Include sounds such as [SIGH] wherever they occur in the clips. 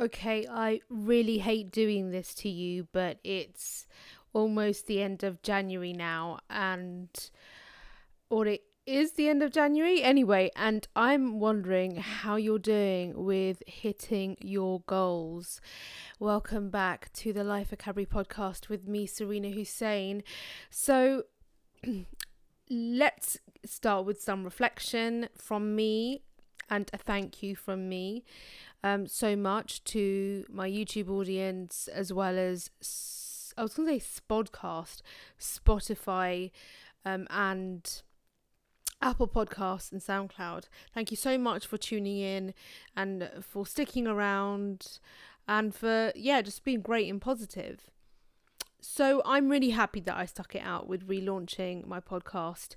Okay, I really hate doing this to you, but it's almost the end of January now, and or it is the end of January anyway, and I'm wondering how you're doing with hitting your goals. Welcome back to the Life Vocabulary podcast with me, Serena Hussain. So, [CLEARS THROAT] let's start with some reflection from me and a thank you from me um, so much to my YouTube audience as well as I was going to say Spodcast, Spotify, um, and Apple Podcasts and SoundCloud. Thank you so much for tuning in and for sticking around and for, yeah, just being great and positive. So I'm really happy that I stuck it out with relaunching my podcast.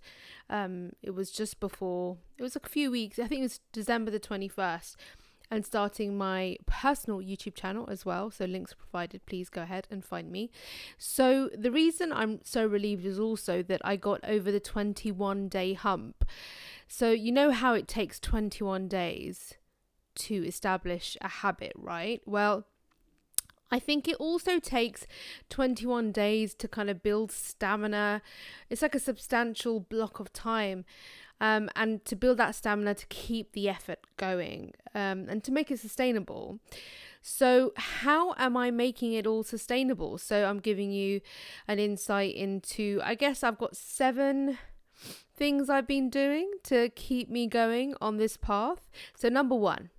Um, it was just before, it was a few weeks, I think it was December the 21st and starting my personal YouTube channel as well. So, links provided. Please go ahead and find me. So, the reason I'm so relieved is also that I got over the 21 day hump. So, you know how it takes 21 days to establish a habit, right? Well, I think it also takes 21 days to kind of build stamina. It's like a substantial block of time um, and to build that stamina to keep the effort going um, and to make it sustainable. So, how am I making it all sustainable? So, I'm giving you an insight into, I guess I've got seven things I've been doing to keep me going on this path. So, number one,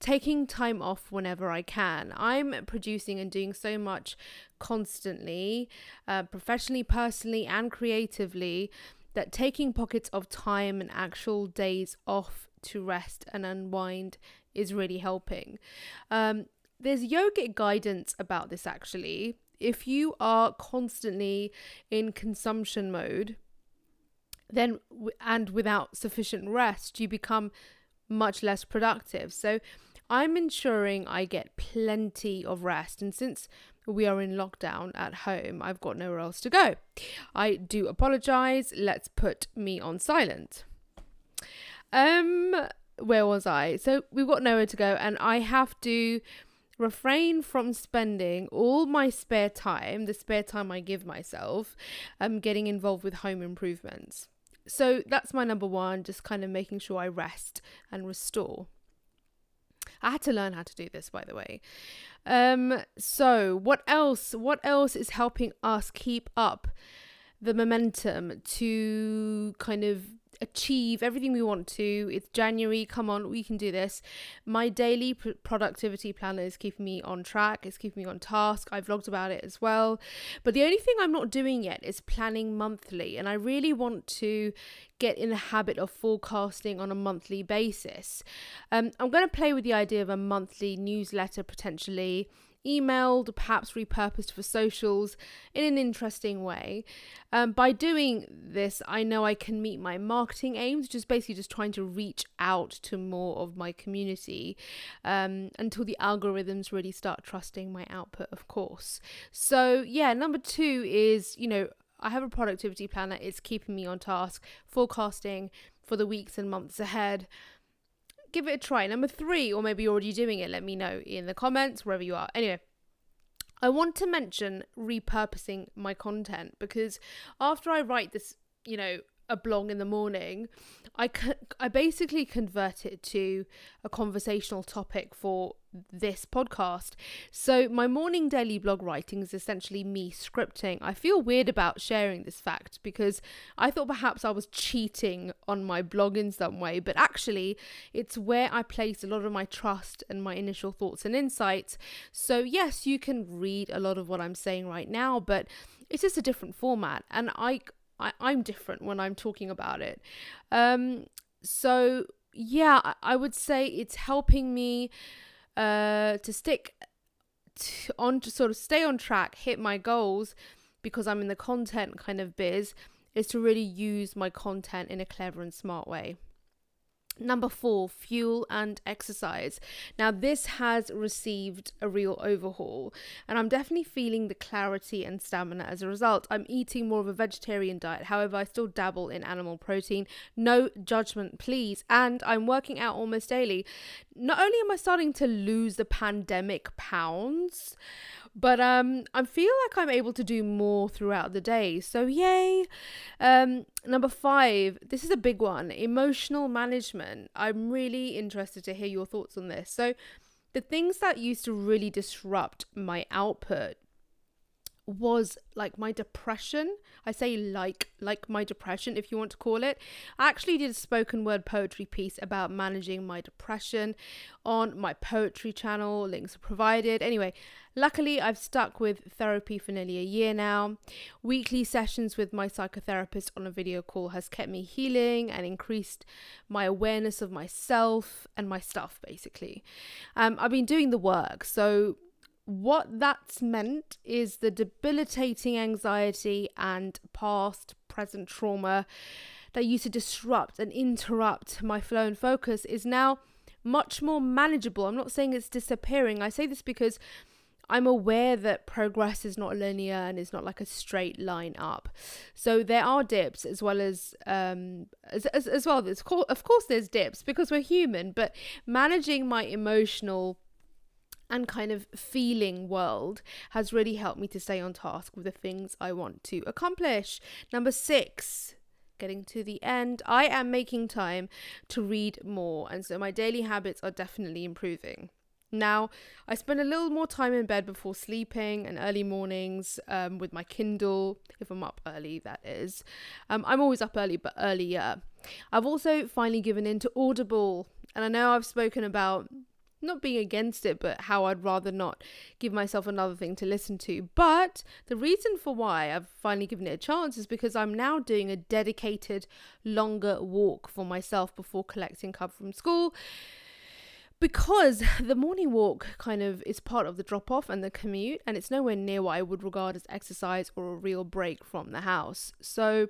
taking time off whenever I can. I'm producing and doing so much constantly, uh, professionally, personally, and creatively that taking pockets of time and actual days off to rest and unwind is really helping. Um, there's yogic guidance about this actually. If you are constantly in consumption mode, then and without sufficient rest, you become much less productive. So I'm ensuring I get plenty of rest. And since we are in lockdown at home. I've got nowhere else to go. I do apologize. Let's put me on silent. Um, where was I? So we've got nowhere to go, and I have to refrain from spending all my spare time, the spare time I give myself, um, getting involved with home improvements. So that's my number one, just kind of making sure I rest and restore. I had to learn how to do this, by the way. Um, so what else? What else is helping us keep up the momentum to kind of achieve everything we want to. It's January. Come on, we can do this. My daily pr- productivity planner is keeping me on track. It's keeping me on task. I vlogged about it as well. But the only thing I'm not doing yet is planning monthly. And I really want to get in the habit of forecasting on a monthly basis. Um, I'm going to play with the idea of a monthly newsletter potentially emailed, perhaps repurposed for socials in an interesting way. Um, by doing this, I know I can meet my marketing aims, just basically just trying to reach out to more of my community um, until the algorithms really start trusting my output, of course. So, yeah, number two is, you know, I have a productivity planner, it's keeping me on task, forecasting for the weeks and months ahead give it a try. Number three, or maybe you're already doing it, let me know in the comments, wherever you are. Anyway, I want to mention repurposing my content because after I write this, you know, a blog in the morning, I, I basically convert it to a conversational topic for this podcast. So, my morning daily blog writing is essentially me scripting. I feel weird about sharing this fact because I thought perhaps I was cheating on my blog in some way, but actually, it's where I place a lot of my trust and my initial thoughts and insights. So, yes, you can read a lot of what I'm saying right now, but it's just a different format. And I, I, I'm different when I'm talking about it. Um, so yeah, I, I would say it's helping me uh, to stick to, on to sort of stay on track, hit my goals because I'm in the content kind of biz, is to really use my content in a clever and smart way. Number four, fuel and exercise. Now, this has received a real overhaul, and I'm definitely feeling the clarity and stamina as a result. I'm eating more of a vegetarian diet, however, I still dabble in animal protein. No judgment, please. And I'm working out almost daily. Not only am I starting to lose the pandemic pounds, but um i feel like i'm able to do more throughout the day. So yay. Um number five this is a big one emotional management. I'm really interested to hear your thoughts on this. So the things that used to really disrupt my output was like my depression. I say like like my depression if you want to call it. I actually did a spoken word poetry piece about managing my depression on my poetry channel. Links are provided. Anyway luckily i've stuck with therapy for nearly a year now. Weekly sessions with my psychotherapist on a video call has kept me healing and increased my awareness of myself and my stuff basically. Um, i've been doing the work so what that's meant is the debilitating anxiety and past present trauma that used to disrupt and interrupt my flow and focus is now much more manageable. I'm not saying it's disappearing. I say this because I'm aware that progress is not linear and it's not like a straight line up. So there are dips as well as um as as, as well. There's of course there's dips because we're human, but managing my emotional and kind of feeling world has really helped me to stay on task with the things I want to accomplish. Number six, getting to the end, I am making time to read more, and so my daily habits are definitely improving. Now, I spend a little more time in bed before sleeping and early mornings um, with my Kindle, if I'm up early, that is. Um, I'm always up early, but earlier. I've also finally given in to Audible, and I know I've spoken about not being against it, but how I'd rather not give myself another thing to listen to. But the reason for why I've finally given it a chance is because I'm now doing a dedicated longer walk for myself before collecting cover from school. Because the morning walk kind of is part of the drop off and the commute, and it's nowhere near what I would regard as exercise or a real break from the house. So,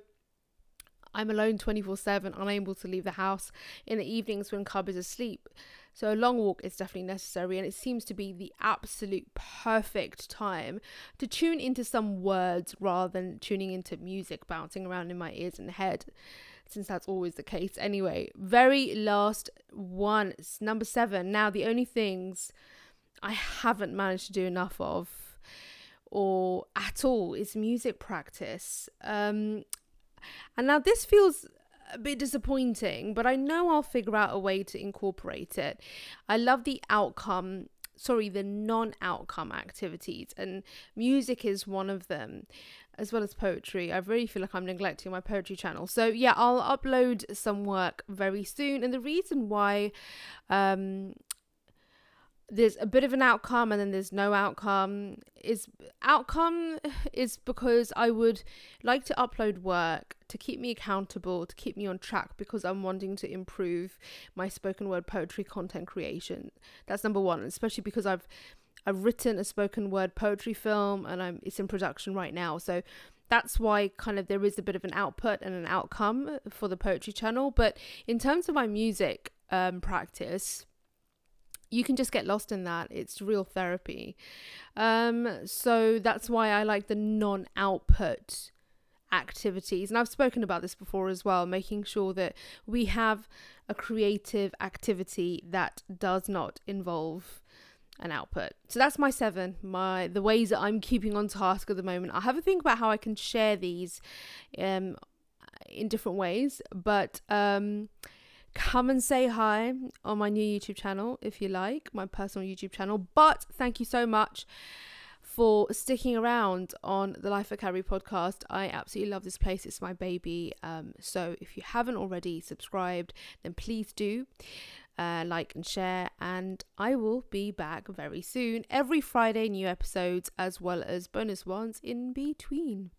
I'm alone 24 7, unable to leave the house in the evenings when Cub is asleep. So a long walk is definitely necessary, and it seems to be the absolute perfect time to tune into some words rather than tuning into music bouncing around in my ears and head, since that's always the case anyway. Very last one, number seven. Now, the only things I haven't managed to do enough of or at all is music practice. Um, and now this feels a bit disappointing, but I know I'll figure out a way to incorporate it. I love the outcome, sorry, the non outcome activities, and music is one of them, as well as poetry. I really feel like I'm neglecting my poetry channel. So, yeah, I'll upload some work very soon. And the reason why um, there's a bit of an outcome and then there's no outcome. Is outcome is because I would like to upload work to keep me accountable to keep me on track because I'm wanting to improve my spoken word poetry content creation. That's number 1 especially because I've I've written a spoken word poetry film and I'm it's in production right now. So that's why kind of there is a bit of an output and an outcome for the poetry channel. But in terms of my music um, practice you can just get lost in that. It's real therapy. Um, so that's why I like the non output activities. And I've spoken about this before as well, making sure that we have a creative activity that does not involve an output. So that's my seven, my the ways that I'm keeping on task at the moment. I'll have a think about how I can share these um in different ways, but um come and say hi on my new YouTube channel if you like, my personal YouTube channel. But thank you so much for sticking around on the Life Vocabulary podcast. I absolutely love this place, it's my baby. Um, so if you haven't already subscribed, then please do. Uh, like and share, and I will be back very soon. Every Friday, new episodes as well as bonus ones in between.